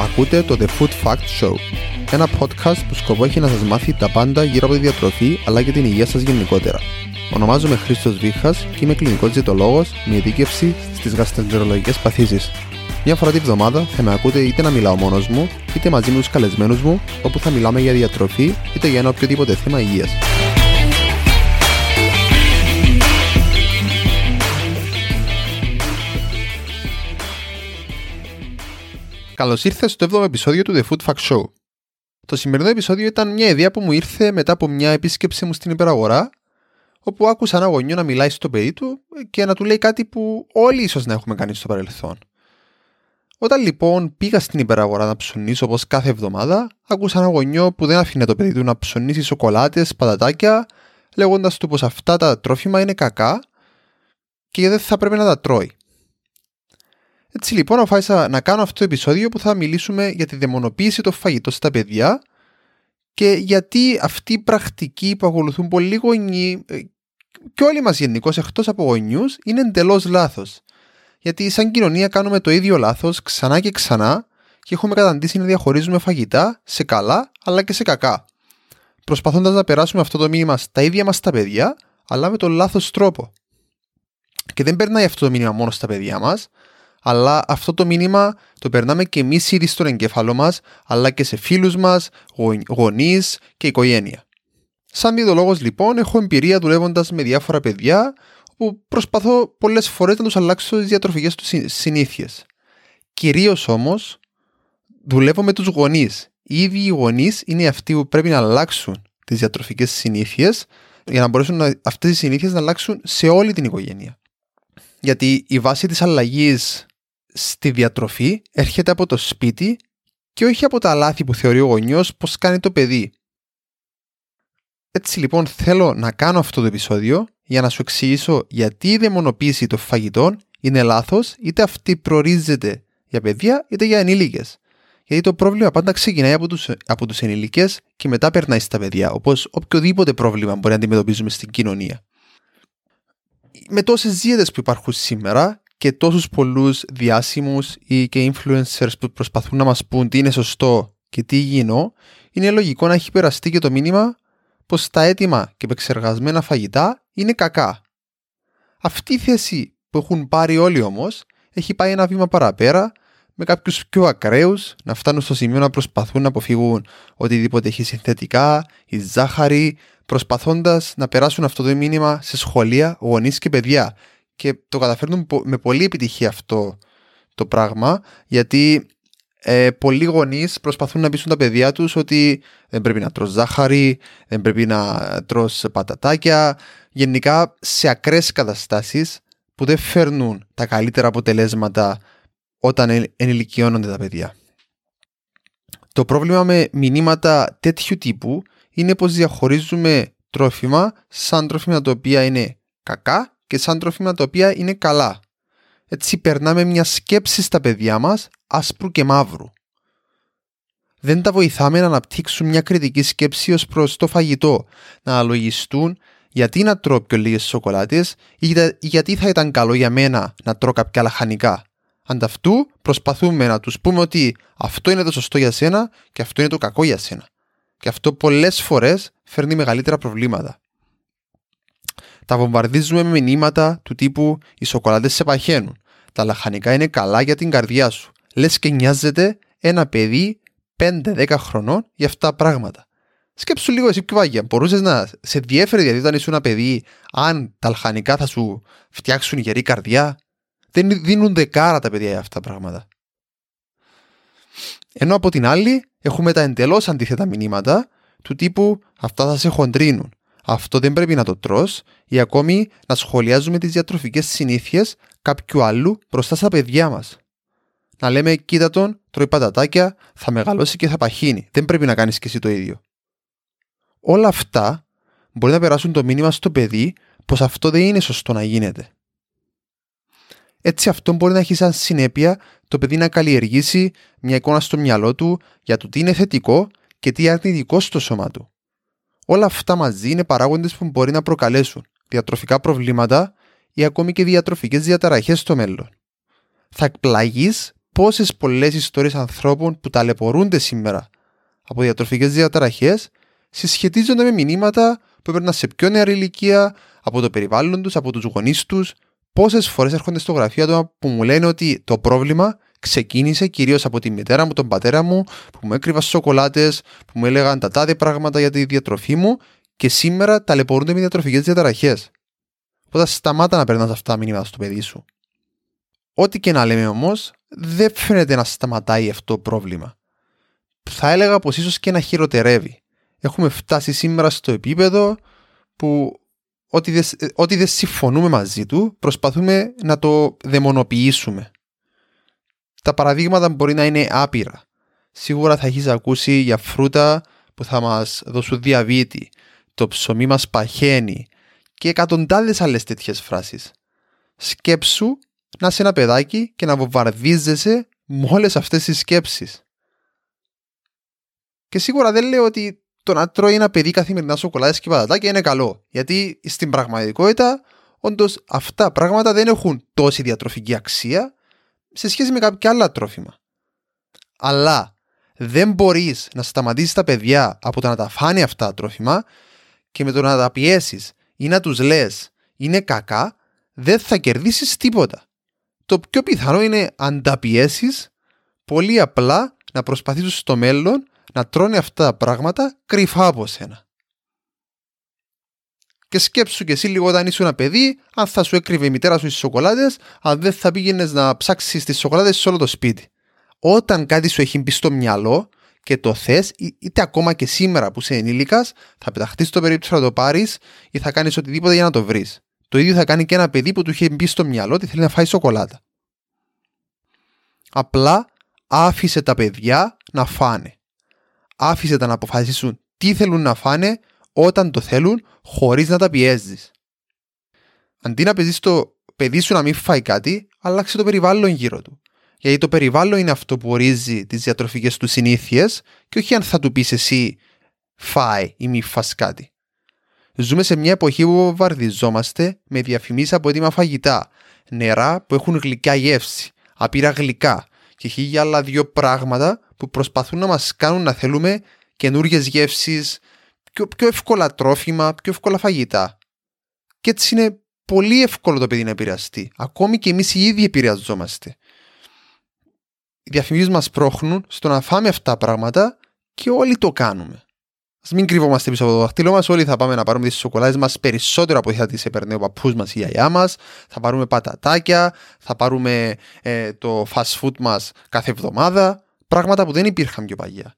Ακούτε το The Food Fact Show, ένα podcast που σκοπό έχει να σας μάθει τα πάντα γύρω από τη διατροφή αλλά και την υγεία σας γενικότερα. Ονομάζομαι Χρήστος Βίχας και είμαι κλινικός διαιτολόγος με ειδίκευση στις γαστρεντερολογικές παθήσεις. Μια φορά τη βδομάδα θα με ακούτε είτε να μιλάω μόνος μου, είτε μαζί με τους καλεσμένους μου, όπου θα μιλάμε για διατροφή είτε για ένα οποιοδήποτε θέμα υγείας. Καλώς ήρθες στο 7ο επεισόδιο του The Food Fact Show. Το σημερινό επεισόδιο ήταν μια ιδέα που μου ήρθε μετά από μια επίσκεψη μου στην υπεραγορά, όπου άκουσα ένα γονιό να μιλάει στο παιδί του και να του λέει κάτι που όλοι ίσως να έχουμε κάνει στο παρελθόν. Όταν λοιπόν πήγα στην υπεραγορά να ψωνίσω όπως κάθε εβδομάδα, άκουσα ένα γονιό που δεν αφήνε το παιδί του να ψωνίσει σοκολάτες, πατατάκια, λέγοντας του πως αυτά τα τρόφιμα είναι κακά και δεν θα πρέπει να τα τρώει. Έτσι λοιπόν αποφάσισα να κάνω αυτό το επεισόδιο που θα μιλήσουμε για τη δαιμονοποίηση των φαγητών στα παιδιά και γιατί αυτή η πρακτική που ακολουθούν πολλοί γονεί ε, και όλοι μας γενικώς εκτός από γονιούς είναι εντελώς λάθος. Γιατί σαν κοινωνία κάνουμε το ίδιο λάθος ξανά και ξανά και έχουμε καταντήσει να διαχωρίζουμε φαγητά σε καλά αλλά και σε κακά. Προσπαθώντας να περάσουμε αυτό το μήνυμα στα ίδια μας τα παιδιά αλλά με τον λάθος τρόπο. Και δεν περνάει αυτό το μήνυμα μόνο στα παιδιά μας, αλλά αυτό το μήνυμα το περνάμε και εμείς ήδη στον εγκέφαλό μας, αλλά και σε φίλους μας, γονείς και οικογένεια. Σαν διδολόγο, λοιπόν, έχω εμπειρία δουλεύοντας με διάφορα παιδιά, όπου προσπαθώ πολλές φορές να τους αλλάξω τις διατροφικές τους συνήθειες. Κυρίως όμως, δουλεύω με τους γονείς. Οι ίδιοι οι γονείς είναι αυτοί που πρέπει να αλλάξουν τις διατροφικές συνήθειες για να μπορέσουν αυτές οι συνήθειες να αλλάξουν σε όλη την οικογένεια. Γιατί η βάση της αλλαγής στη διατροφή έρχεται από το σπίτι και όχι από τα λάθη που θεωρεί ο γονιός πως κάνει το παιδί. Έτσι λοιπόν θέλω να κάνω αυτό το επεισόδιο για να σου εξηγήσω γιατί η δαιμονοποίηση των φαγητών είναι λάθος είτε αυτή προορίζεται για παιδιά είτε για ενήλικες. Γιατί το πρόβλημα πάντα ξεκινάει από τους, από τους ενήλικες και μετά περνάει στα παιδιά, όπως οποιοδήποτε πρόβλημα μπορεί να αντιμετωπίζουμε στην κοινωνία. Με τόσες ζήτες που υπάρχουν σήμερα, και τόσους πολλούς διάσημους ή και influencers που προσπαθούν να μας πούν τι είναι σωστό και τι υγιεινό, είναι λογικό να έχει περαστεί και το μήνυμα πως τα έτοιμα και επεξεργασμένα φαγητά είναι κακά. Αυτή η θέση που έχουν πάρει όλοι όμως έχει πάει ένα βήμα παραπέρα με κάποιους πιο ακραίους να φτάνουν στο σημείο να προσπαθούν να αποφύγουν οτιδήποτε έχει συνθετικά ή ζάχαρη προσπαθώντας να περάσουν αυτό το μήνυμα σε σχολεία, γονείς και παιδιά και το καταφέρνουν με πολύ επιτυχία αυτό το πράγμα γιατί ε, πολλοί γονείς προσπαθούν να πείσουν τα παιδιά τους ότι δεν πρέπει να τρως ζάχαρη, δεν πρέπει να τρως πατατάκια. Γενικά σε ακραίες καταστάσεις που δεν φέρνουν τα καλύτερα αποτελέσματα όταν ενηλικιώνονται τα παιδιά. Το πρόβλημα με μηνύματα τέτοιου τύπου είναι πως διαχωρίζουμε τρόφιμα σαν τρόφιμα τα οποία είναι κακά και σαν τρόφιμα τα οποία είναι καλά. Έτσι περνάμε μια σκέψη στα παιδιά μας άσπρου και μαύρου. Δεν τα βοηθάμε να αναπτύξουν μια κριτική σκέψη ως προς το φαγητό, να αναλογιστούν γιατί να τρώω πιο λίγες σοκολάτες ή γιατί θα ήταν καλό για μένα να τρώω κάποια λαχανικά. Ανταυτού προσπαθούμε να τους πούμε ότι αυτό είναι το σωστό για σένα και αυτό είναι το κακό για σένα. Και αυτό πολλές φορές φέρνει μεγαλύτερα προβλήματα τα βομβαρδίζουμε με μηνύματα του τύπου Οι σοκολάτες σε παχαίνουν. Τα λαχανικά είναι καλά για την καρδιά σου. Λες και νοιάζεται ένα παιδί 5-10 χρονών για αυτά τα πράγματα. Σκέψου λίγο εσύ πιο βάγια. Μπορούσες να σε διέφερε γιατί όταν ήσουν ένα παιδί, αν τα λαχανικά θα σου φτιάξουν γερή καρδιά; Δεν δίνονται κάρα τα παιδιά για αυτά τα πράγματα. Ενώ από την άλλη έχουμε τα εντελώς αντίθετα μηνύματα του τύπου αυτά θα σε χοντρίνουν αυτό δεν πρέπει να το τρως ή ακόμη να σχολιάζουμε τις διατροφικές συνήθειες κάποιου άλλου μπροστά στα παιδιά μας. Να λέμε κοίτα τον, τρώει πατατάκια, θα μεγαλώσει και θα παχύνει. Δεν πρέπει να κάνεις και εσύ το ίδιο. Όλα αυτά μπορεί να περάσουν το μήνυμα στο παιδί πως αυτό δεν είναι σωστό να γίνεται. Έτσι αυτό μπορεί να έχει σαν συνέπεια το παιδί να καλλιεργήσει μια εικόνα στο μυαλό του για το τι είναι θετικό και τι αρνητικό στο σώμα του. Όλα αυτά μαζί είναι παράγοντες που μπορεί να προκαλέσουν διατροφικά προβλήματα ή ακόμη και διατροφικές διαταραχές στο μέλλον. θα εκπλαγείς πόσες πολλές ιστορίες ανθρώπων που ταλαιπωρούνται σήμερα από διατροφικές διαταραχές συσχετίζονται με μηνύματα που έπαιρναν σε πιο νεαρή ηλικία, από το περιβάλλον τους, από τους γονείς τους. Πόσες φορές έρχονται στο γραφείο άτομα που μου λένε ότι το πρόβλημα ξεκίνησε κυρίως από τη μητέρα μου, τον πατέρα μου, που μου έκρυβα σοκολάτες, που μου έλεγαν τα τάδε πράγματα για τη διατροφή μου και σήμερα ταλαιπωρούνται με διατροφικές διαταραχές. Οπότε σταμάτα να περνάς αυτά τα μηνύματα στο παιδί σου. Ό,τι και να λέμε όμως, δεν φαίνεται να σταματάει αυτό το πρόβλημα. Θα έλεγα πως ίσως και να χειροτερεύει. Έχουμε φτάσει σήμερα στο επίπεδο που ό,τι δεν, ό,τι δεν συμφωνούμε μαζί του προσπαθούμε να το δαιμονοποιήσουμε. Τα παραδείγματα μπορεί να είναι άπειρα. Σίγουρα θα έχεις ακούσει για φρούτα που θα μας δώσουν διαβήτη, το ψωμί μας παχαίνει και εκατοντάδες άλλες τέτοιες φράσεις. Σκέψου να είσαι ένα παιδάκι και να βομβαρδίζεσαι με όλες αυτές τις σκέψεις. Και σίγουρα δεν λέω ότι το να τρώει ένα παιδί καθημερινά σοκολάτες και πατατάκια είναι καλό. Γιατί στην πραγματικότητα, όντως αυτά πράγματα δεν έχουν τόση διατροφική αξία σε σχέση με κάποια άλλα τρόφιμα. Αλλά δεν μπορείς να σταματήσεις τα παιδιά από το να τα φάνει αυτά τα τρόφιμα και με το να τα πιέσεις ή να τους λες είναι κακά, δεν θα κερδίσεις τίποτα. Το πιο πιθανό είναι αν τα πιέσεις, πολύ απλά να προσπαθήσουν στο μέλλον να τρώνε αυτά τα πράγματα κρυφά από σένα. Και σκέψου και εσύ λίγο όταν ήσουν ένα παιδί, αν θα σου έκρυβε η μητέρα σου τι σοκολάτες, αν δεν θα πήγαινες να ψάξεις τις σοκολάτες σε όλο το σπίτι. Όταν κάτι σου έχει μπει στο μυαλό και το θες, είτε ακόμα και σήμερα που είσαι ενήλικας, θα πεταχτείς στο περίπτωση να το πάρεις ή θα κάνεις οτιδήποτε για να το βρεις. Το ίδιο θα κάνει και ένα παιδί που του είχε μπει στο μυαλό ότι θέλει να φάει σοκολάτα. Απλά άφησε τα παιδιά να φάνε. Άφησε τα να αποφασίσουν τι θέλουν να φάνε όταν το θέλουν χωρίς να τα πιέζεις. Αντί να παίζεις το παιδί σου να μην φάει κάτι, άλλαξε το περιβάλλον γύρω του. Γιατί το περιβάλλον είναι αυτό που ορίζει τις διατροφικές του συνήθειες και όχι αν θα του πεις εσύ φάει ή μη φας κάτι. Ζούμε σε μια εποχή που βαρδιζόμαστε με διαφημίσεις από έτοιμα φαγητά, νερά που έχουν γλυκιά γεύση, απείρα γλυκά και χίλια άλλα δύο πράγματα που προσπαθούν να μας κάνουν να θέλουμε καινούριε γεύσεις, πιο, πιο εύκολα τρόφιμα, πιο εύκολα φαγητά. Και έτσι είναι πολύ εύκολο το παιδί να επηρεαστεί. Ακόμη και εμείς οι ίδιοι επηρεαζόμαστε. Οι διαφημίσεις μας πρόχνουν στο να φάμε αυτά τα πράγματα και όλοι το κάνουμε. Α μην κρύβομαστε πίσω από το δαχτυλό μας. Όλοι θα πάμε να πάρουμε τις σοκολάτες μας περισσότερο από ό,τι θα τις έπαιρνε ο παππούς μας ή η γιαγιά μας. Θα πάρουμε πατατάκια, θα πάρουμε ε, το fast food μας κάθε εβδομάδα. Πράγματα που δεν υπήρχαν πιο παγιά.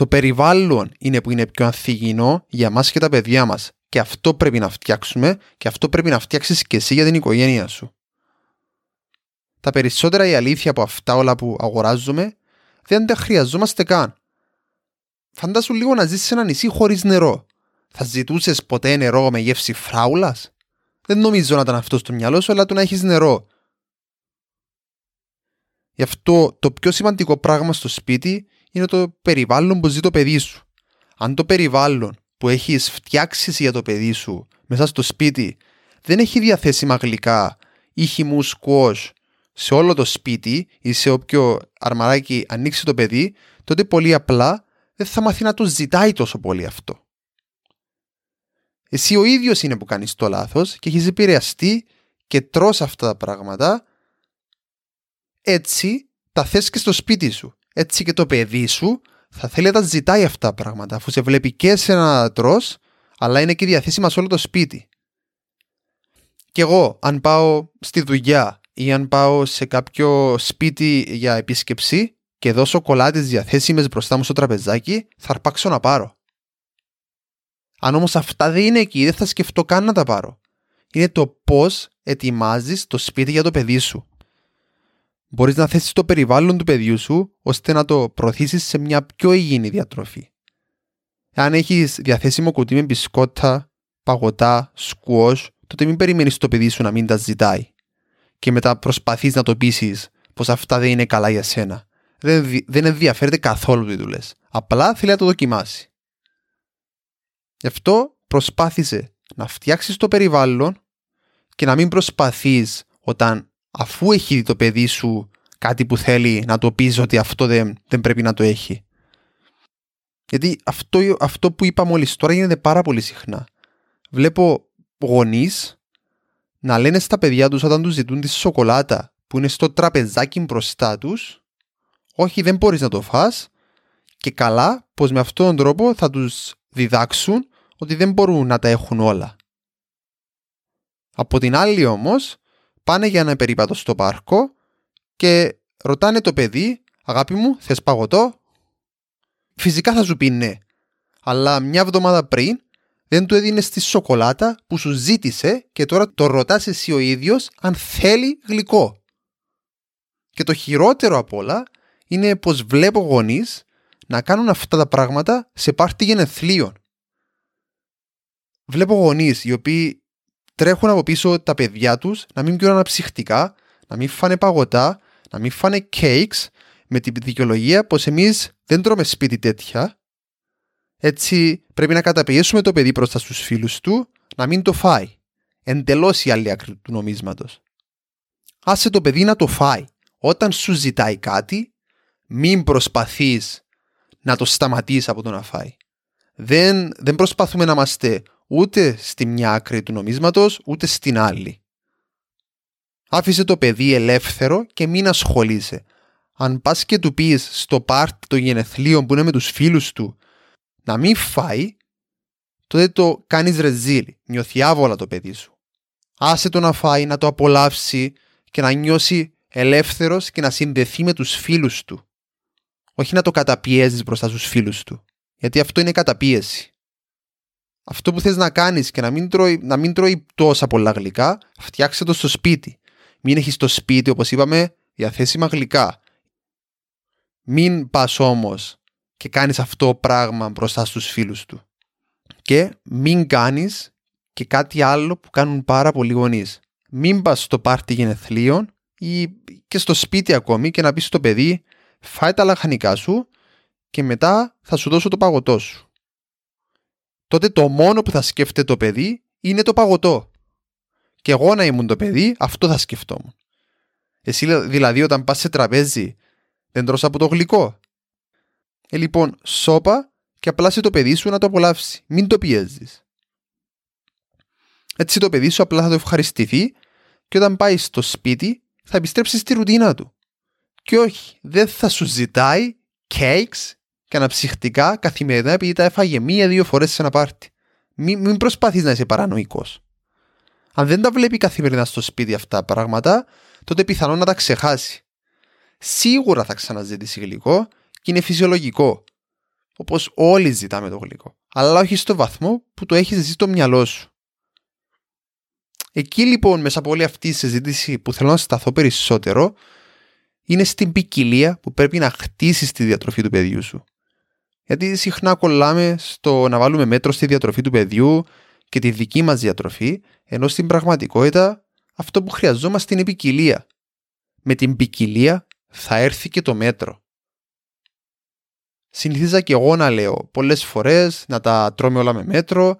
Το περιβάλλον είναι που είναι πιο ανθυγινό για μας και τα παιδιά μας. Και αυτό πρέπει να φτιάξουμε και αυτό πρέπει να φτιάξεις και εσύ για την οικογένεια σου. Τα περισσότερα η αλήθεια από αυτά όλα που αγοράζουμε δεν τα χρειαζόμαστε καν. Φαντάσου λίγο να ζήσεις σε ένα νησί χωρίς νερό. Θα ζητούσες ποτέ νερό με γεύση φράουλας; Δεν νομίζω να ήταν αυτό στο μυαλό σου, αλλά το να έχεις νερό. Γι' αυτό το πιο σημαντικό πράγμα στο σπίτι είναι το περιβάλλον που ζει το παιδί σου. Αν το περιβάλλον που έχεις φτιάξεις για το παιδί σου μέσα στο σπίτι δεν έχει διαθέσιμα γλυκά ή χυμούς σκουός σε όλο το σπίτι ή σε όποιο αρμαράκι ανοίξει το παιδί, τότε πολύ απλά δεν θα μάθει να το ζητάει τόσο πολύ αυτό. Εσύ ο ίδιος είναι που κάνεις το λάθος και έχεις επηρεαστεί και τρως αυτά τα πράγματα έτσι τα θες και στο σπίτι σου έτσι και το παιδί σου θα θέλει να τα ζητάει αυτά τα πράγματα, αφού σε βλέπει και σε ένα τρως, αλλά είναι και διαθέσιμα σε όλο το σπίτι. Και εγώ, αν πάω στη δουλειά ή αν πάω σε κάποιο σπίτι για επίσκεψη και δώσω σοκολάτες διαθέσιμες μπροστά μου στο τραπεζάκι, θα αρπάξω να πάρω. Αν όμως αυτά δεν είναι εκεί, δεν θα σκεφτώ καν να τα πάρω. Είναι το πώς ετοιμάζεις το σπίτι για το παιδί σου μπορείς να θέσεις το περιβάλλον του παιδιού σου ώστε να το προωθήσεις σε μια πιο υγιεινή διατροφή. Αν έχεις διαθέσιμο κουτί με μπισκότα, παγωτά, σκουός, τότε μην περιμένεις το παιδί σου να μην τα ζητάει και μετά προσπαθείς να το πείσεις πως αυτά δεν είναι καλά για σένα. Δεν, δεν ενδιαφέρεται καθόλου τι του λες. Απλά θέλει να το δοκιμάσει. Γι' αυτό προσπάθησε να φτιάξεις το περιβάλλον και να μην προσπαθείς όταν αφού έχει δει το παιδί σου κάτι που θέλει να το πεις ότι αυτό δεν, δεν πρέπει να το έχει. Γιατί αυτό, αυτό που είπα μόλις τώρα γίνεται πάρα πολύ συχνά. Βλέπω γονείς να λένε στα παιδιά τους όταν τους ζητούν τη σοκολάτα που είναι στο τραπεζάκι μπροστά τους όχι δεν μπορείς να το φας και καλά πως με αυτόν τον τρόπο θα τους διδάξουν ότι δεν μπορούν να τα έχουν όλα. Από την άλλη όμως πάνε για ένα περίπατο στο πάρκο και ρωτάνε το παιδί «Αγάπη μου, θες παγωτό» Φυσικά θα σου πει ναι. Αλλά μια εβδομάδα πριν δεν του έδινε τη σοκολάτα που σου ζήτησε και τώρα το ρωτάς εσύ ο ίδιος αν θέλει γλυκό. Και το χειρότερο απ' όλα είναι πως βλέπω γονείς να κάνουν αυτά τα πράγματα σε πάρτι γενεθλίων. Βλέπω γονείς οι οποίοι τρέχουν από πίσω τα παιδιά τους να μην πιούν αναψυχτικά, να μην φάνε παγωτά, να μην φάνε cakes με την δικαιολογία πως εμείς δεν τρώμε σπίτι τέτοια. Έτσι πρέπει να καταπιέσουμε το παιδί μπροστά στους φίλους του να μην το φάει. Εντελώς η άλλη άκρη του νομίσματος. Άσε το παιδί να το φάει. Όταν σου ζητάει κάτι, μην προσπαθείς να το σταματήσεις από το να φάει. Δεν, δεν προσπαθούμε να είμαστε ούτε στη μια άκρη του νομίσματος, ούτε στην άλλη. Άφησε το παιδί ελεύθερο και μην ασχολείσαι. Αν πας και του πεις στο πάρτι των γενεθλίων που είναι με τους φίλους του να μην φάει, τότε το κάνεις ρεζίλ, νιώθει άβολα το παιδί σου. Άσε το να φάει, να το απολαύσει και να νιώσει ελεύθερος και να συνδεθεί με τους φίλους του. Όχι να το καταπιέζεις μπροστά στους φίλους του. Γιατί αυτό είναι καταπίεση. Αυτό που θες να κάνεις και να μην τρώει, να μην τρώει τόσα πολλά γλυκά, φτιάξε το στο σπίτι. Μην έχεις στο σπίτι, όπως είπαμε, διαθέσιμα γλυκά. Μην πας όμως και κάνεις αυτό το πράγμα μπροστά στους φίλους του. Και μην κάνεις και κάτι άλλο που κάνουν πάρα πολλοί γονείς. Μην πας στο πάρτι γενεθλίων ή και στο σπίτι ακόμη και να πεις στο παιδί φάει τα λαχανικά σου και μετά θα σου δώσω το παγωτό σου. Τότε το μόνο που θα σκέφτεται το παιδί είναι το παγωτό. Και εγώ να ήμουν το παιδί, αυτό θα σκεφτόμουν. Εσύ δηλαδή όταν πας σε τραπέζι δεν τρως από το γλυκό. Ε, λοιπόν, σώπα και απλά σε το παιδί σου να το απολαύσει. Μην το πιέζεις. Έτσι το παιδί σου απλά θα το ευχαριστηθεί και όταν πάει στο σπίτι θα επιστρέψει στη ρουτίνα του. Και όχι, δεν θα σου ζητάει cakes και αναψυχτικά καθημερινά επειδή τα έφαγε μία-δύο φορές σε ένα πάρτι. Μην, μην προσπαθείς να είσαι παρανοϊκός. Αν δεν τα βλέπει καθημερινά στο σπίτι αυτά τα πράγματα, τότε πιθανόν να τα ξεχάσει. Σίγουρα θα ξαναζητήσει γλυκό και είναι φυσιολογικό. Όπως όλοι ζητάμε το γλυκό. Αλλά όχι στο βαθμό που το έχεις εσύ στο μυαλό σου. Εκεί λοιπόν μέσα από όλη αυτή η συζήτηση που θέλω να σταθώ περισσότερο είναι στην ποικιλία που πρέπει να χτίσεις τη διατροφή του παιδιού σου. Γιατί συχνά κολλάμε στο να βάλουμε μέτρο στη διατροφή του παιδιού και τη δική μας διατροφή, ενώ στην πραγματικότητα αυτό που χρειαζόμαστε είναι ποικιλία. Με την ποικιλία θα έρθει και το μέτρο. Συνηθίζα και εγώ να λέω πολλές φορές να τα τρώμε όλα με μέτρο,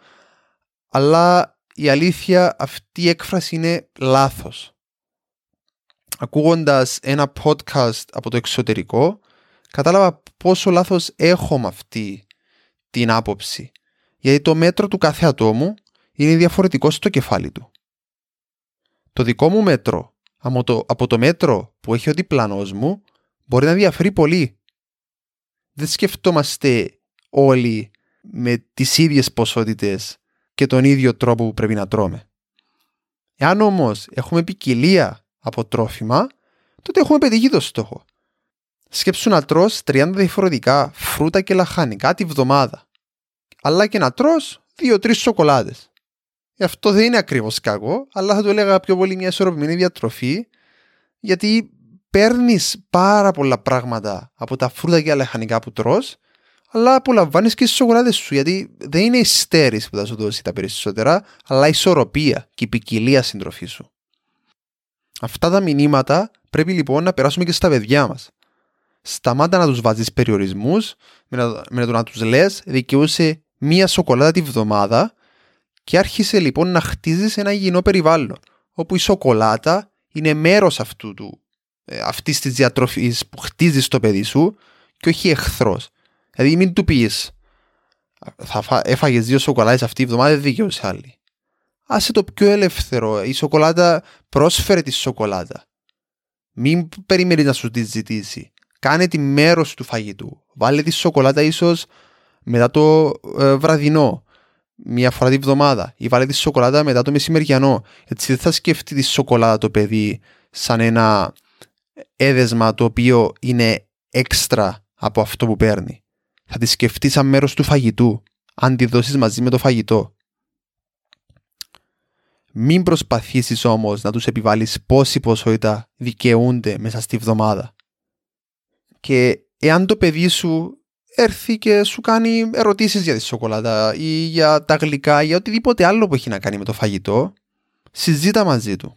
αλλά η αλήθεια αυτή η έκφραση είναι λάθος. Ακούγοντας ένα podcast από το εξωτερικό, κατάλαβα πόσο λάθος έχω με αυτή την άποψη. Γιατί το μέτρο του κάθε ατόμου είναι διαφορετικό στο κεφάλι του. Το δικό μου μέτρο από το, από το μέτρο που έχει ο διπλανός μου μπορεί να διαφέρει πολύ. Δεν σκεφτόμαστε όλοι με τις ίδιες ποσότητες και τον ίδιο τρόπο που πρέπει να τρώμε. Εάν όμως έχουμε ποικιλία από τρόφιμα, τότε έχουμε πετύχει το στόχο. Σκέψου να τρως 30 διαφορετικά φρούτα και λαχανικά τη βδομάδα. Αλλά και να τρως 2-3 σοκολάτες. Ε, αυτό δεν είναι ακριβώς κακό, αλλά θα το έλεγα πιο πολύ μια ισορροπημένη διατροφή, γιατί παίρνεις πάρα πολλά πράγματα από τα φρούτα και λαχανικά που τρως, αλλά απολαμβάνεις και τις σοκολάτε σου, γιατί δεν είναι η στέρηση που θα σου δώσει τα περισσότερα, αλλά η ισορροπία και η ποικιλία συντροφή σου. Αυτά τα μηνύματα πρέπει λοιπόν να περάσουμε και στα παιδιά μας. Σταμάτα να τους βάζεις περιορισμούς με, το να τους λες δικαιούσε μία σοκολάτα τη βδομάδα και άρχισε λοιπόν να χτίζεις ένα υγιεινό περιβάλλον, όπου η σοκολάτα είναι μέρος αυτού του, ε, αυτής της διατροφής που χτίζεις το παιδί σου και όχι εχθρός. Δηλαδή μην του πεις θα φά, έφαγες δύο σοκολάτες αυτή η εβδομάδα δεν δικαιούσε άλλη. Άσε το πιο ελεύθερο. Η σοκολάτα πρόσφερε τη σοκολάτα. Μην περιμένει να σου τη ζητήσει. Κάνε τη μέρος του φαγητού. Βάλε τη σοκολάτα ίσως μετά το ε, βραδινό. Μία φορά τη βδομάδα. Ή βάλε τη σοκολάτα μετά το μεσημεριανό. Έτσι δεν θα σκεφτεί τη σοκολάτα το παιδί σαν ένα έδεσμα το οποίο είναι έξτρα από αυτό που παίρνει. Θα τη σκεφτεί σαν μέρος του φαγητού. Αν τη δώσεις μαζί με το φαγητό. Μην προσπαθήσεις όμως να τους επιβάλλεις πόση ποσότητα δικαιούνται μέσα στη βδομάδα. Και εάν το παιδί σου έρθει και σου κάνει ερωτήσεις για τη σοκολάτα ή για τα γλυκά ή για οτιδήποτε άλλο που έχει να κάνει με το φαγητό, συζήτα μαζί του.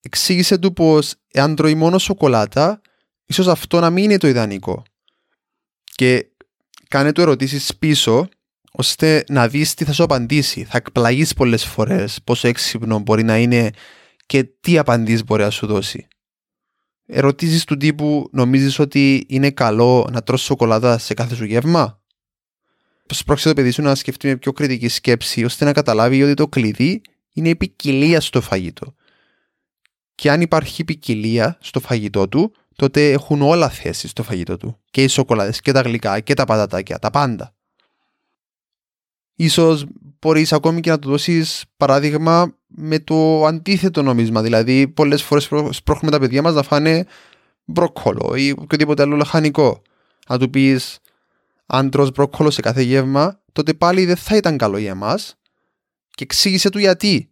Εξήγησε του πως εάν τρώει μόνο σοκολάτα, ίσως αυτό να μην είναι το ιδανικό. Και κάνε του ερωτήσεις πίσω ώστε να δεις τι θα σου απαντήσει. Θα εκπλαγείς πολλές φορές πόσο έξυπνο μπορεί να είναι και τι απαντήσεις μπορεί να σου δώσει. Ερωτήσεις του τύπου νομίζεις ότι είναι καλό να τρως σοκολάτα σε κάθε σου γεύμα; Σπρώξε το παιδί σου να σκεφτεί με πιο κριτική σκέψη ώστε να καταλάβει ότι το κλειδί είναι η ποικιλία στο φαγητό. Και αν υπάρχει ποικιλία στο φαγητό του, τότε έχουν όλα θέση στο φαγητό του. Και οι σοκολάδες και τα γλυκά και τα πατατάκια, τα πάντα ίσως μπορείς ακόμη και να του δώσεις παράδειγμα με το αντίθετο νομίσμα. Δηλαδή, πολλές φορές σπρώχνουμε τα παιδιά μας να φάνε μπρόκολο ή οποιοδήποτε άλλο λαχανικό. Να του πεις αν τρως μπρόκολο σε κάθε γεύμα, τότε πάλι δεν θα ήταν καλό για εμάς και εξήγησε του γιατί.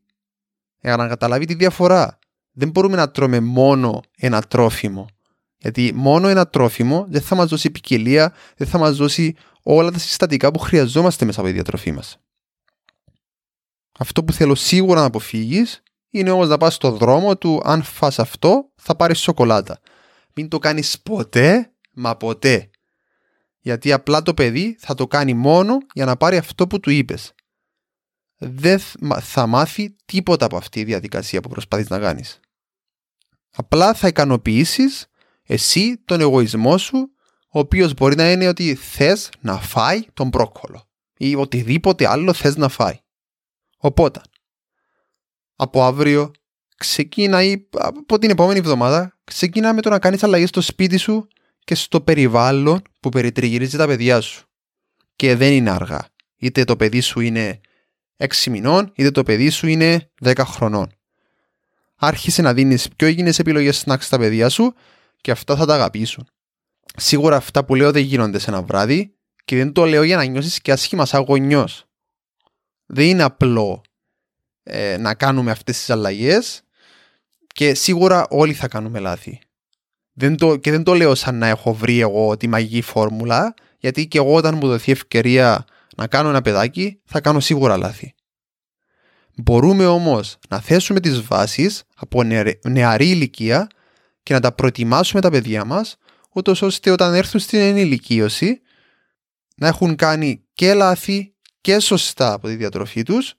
Για να καταλάβει τη διαφορά. Δεν μπορούμε να τρώμε μόνο ένα τρόφιμο. Γιατί μόνο ένα τρόφιμο δεν θα μας δώσει ποικιλία, δεν θα μας δώσει όλα τα συστατικά που χρειαζόμαστε μέσα από τη διατροφή μας. Αυτό που θέλω σίγουρα να αποφύγεις είναι όμως να πας στο δρόμο του αν φας αυτό θα πάρεις σοκολάτα. Μην το κάνεις ποτέ, μα ποτέ. Γιατί απλά το παιδί θα το κάνει μόνο για να πάρει αυτό που του είπες. Δεν θα μάθει τίποτα από αυτή η διαδικασία που προσπαθείς να κάνεις. Απλά θα ικανοποιήσεις εσύ τον εγωισμό σου ο οποίος μπορεί να είναι ότι θες να φάει τον μπρόκολο ή οτιδήποτε άλλο θες να φάει. Οπότε, από αύριο ξεκίνα ή από την επόμενη εβδομάδα ξεκίνα με το να κάνεις αλλαγές στο σπίτι σου και στο περιβάλλον που περιτριγυρίζει τα παιδιά σου. Και δεν είναι αργά. Είτε το παιδί σου είναι 6 μηνών, είτε το παιδί σου είναι 10 χρονών. Άρχισε να δίνεις πιο υγιεινές επιλογές snacks στα παιδιά σου και αυτά θα τα αγαπήσουν σίγουρα αυτά που λέω δεν γίνονται σε ένα βράδυ και δεν το λέω για να νιώσεις και άσχημα σαν γονιός. Δεν είναι απλό ε, να κάνουμε αυτές τις αλλαγές και σίγουρα όλοι θα κάνουμε λάθη. Δεν το, και δεν το λέω σαν να έχω βρει εγώ τη μαγική φόρμουλα γιατί και εγώ όταν μου δοθεί ευκαιρία να κάνω ένα παιδάκι θα κάνω σίγουρα λάθη. Μπορούμε όμως να θέσουμε τις βάσεις από νεαρή ηλικία και να τα προετοιμάσουμε τα παιδιά μας ούτως ώστε όταν έρθουν στην ενηλικίωση να έχουν κάνει και λάθη και σωστά από τη διατροφή τους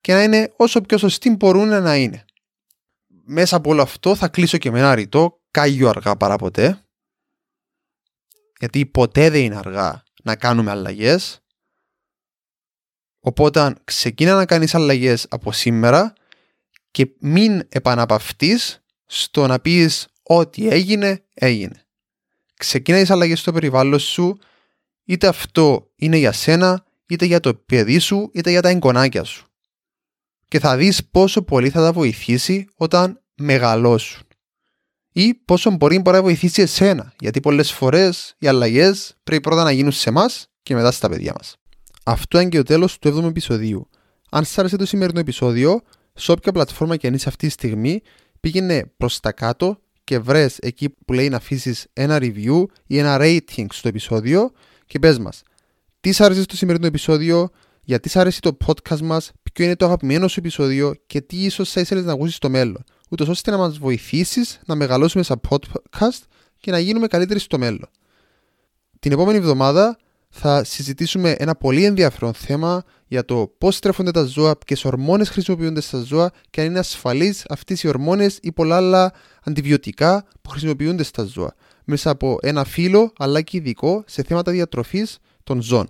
και να είναι όσο πιο σωστοί μπορούν να είναι. Μέσα από όλο αυτό θα κλείσω και με ένα ρητό, κάγιο αργά παρά ποτέ, γιατί ποτέ δεν είναι αργά να κάνουμε αλλαγές, οπότε ξεκίνα να κάνεις αλλαγές από σήμερα και μην επαναπαυτείς στο να πεις ό,τι έγινε, έγινε ξεκινάει αλλαγές στο περιβάλλον σου, είτε αυτό είναι για σένα, είτε για το παιδί σου, είτε για τα εγγονάκια σου. Και θα δεις πόσο πολύ θα τα βοηθήσει όταν μεγαλώσουν. Ή πόσο μπορεί, μπορεί να βοηθήσει εσένα, γιατί πολλές φορές οι αλλαγές πρέπει πρώτα να γίνουν σε εμάς και μετά στα παιδιά μας. Αυτό είναι και το τέλος του 7ου επεισοδίου. Αν σας άρεσε το σημερινό επεισόδιο, σε όποια πλατφόρμα και αν είσαι αυτή τη στιγμή, πήγαινε προς τα κάτω και βρες εκεί που λέει να αφήσεις ένα review ή ένα rating στο επεισόδιο και πες μας τις σ' άρεσες στο σημερινό επεισόδιο, γιατί σ' άρεσε το podcast μας, ποιο είναι το αγαπημένο σου επεισόδιο; Και τι ίσως θα ήθελες να ακούσεις στο μέλλον, ούτως ώστε να μας βοηθήσεις να μεγαλώσουμε σαν podcast και να γίνουμε καλύτεροι στο μέλλον. Την επόμενη εβδομάδα θα συζητήσουμε ένα πολύ ενδιαφέρον θέμα για το πώς τρέφονται τα ζώα, ποιες ορμόνες χρησιμοποιούνται στα ζώα και αν είναι ασφαλείς αυτές οι ορμόνες ή πολλά άλλα αντιβιωτικά που χρησιμοποιούνται στα ζώα. Μέσα από ένα φύλλο αλλά και ειδικό σε θέματα διατροφής των ζών.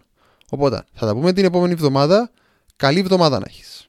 Οπότε θα τα πούμε την επόμενη εβδομάδα. Καλή εβδομάδα να έχεις.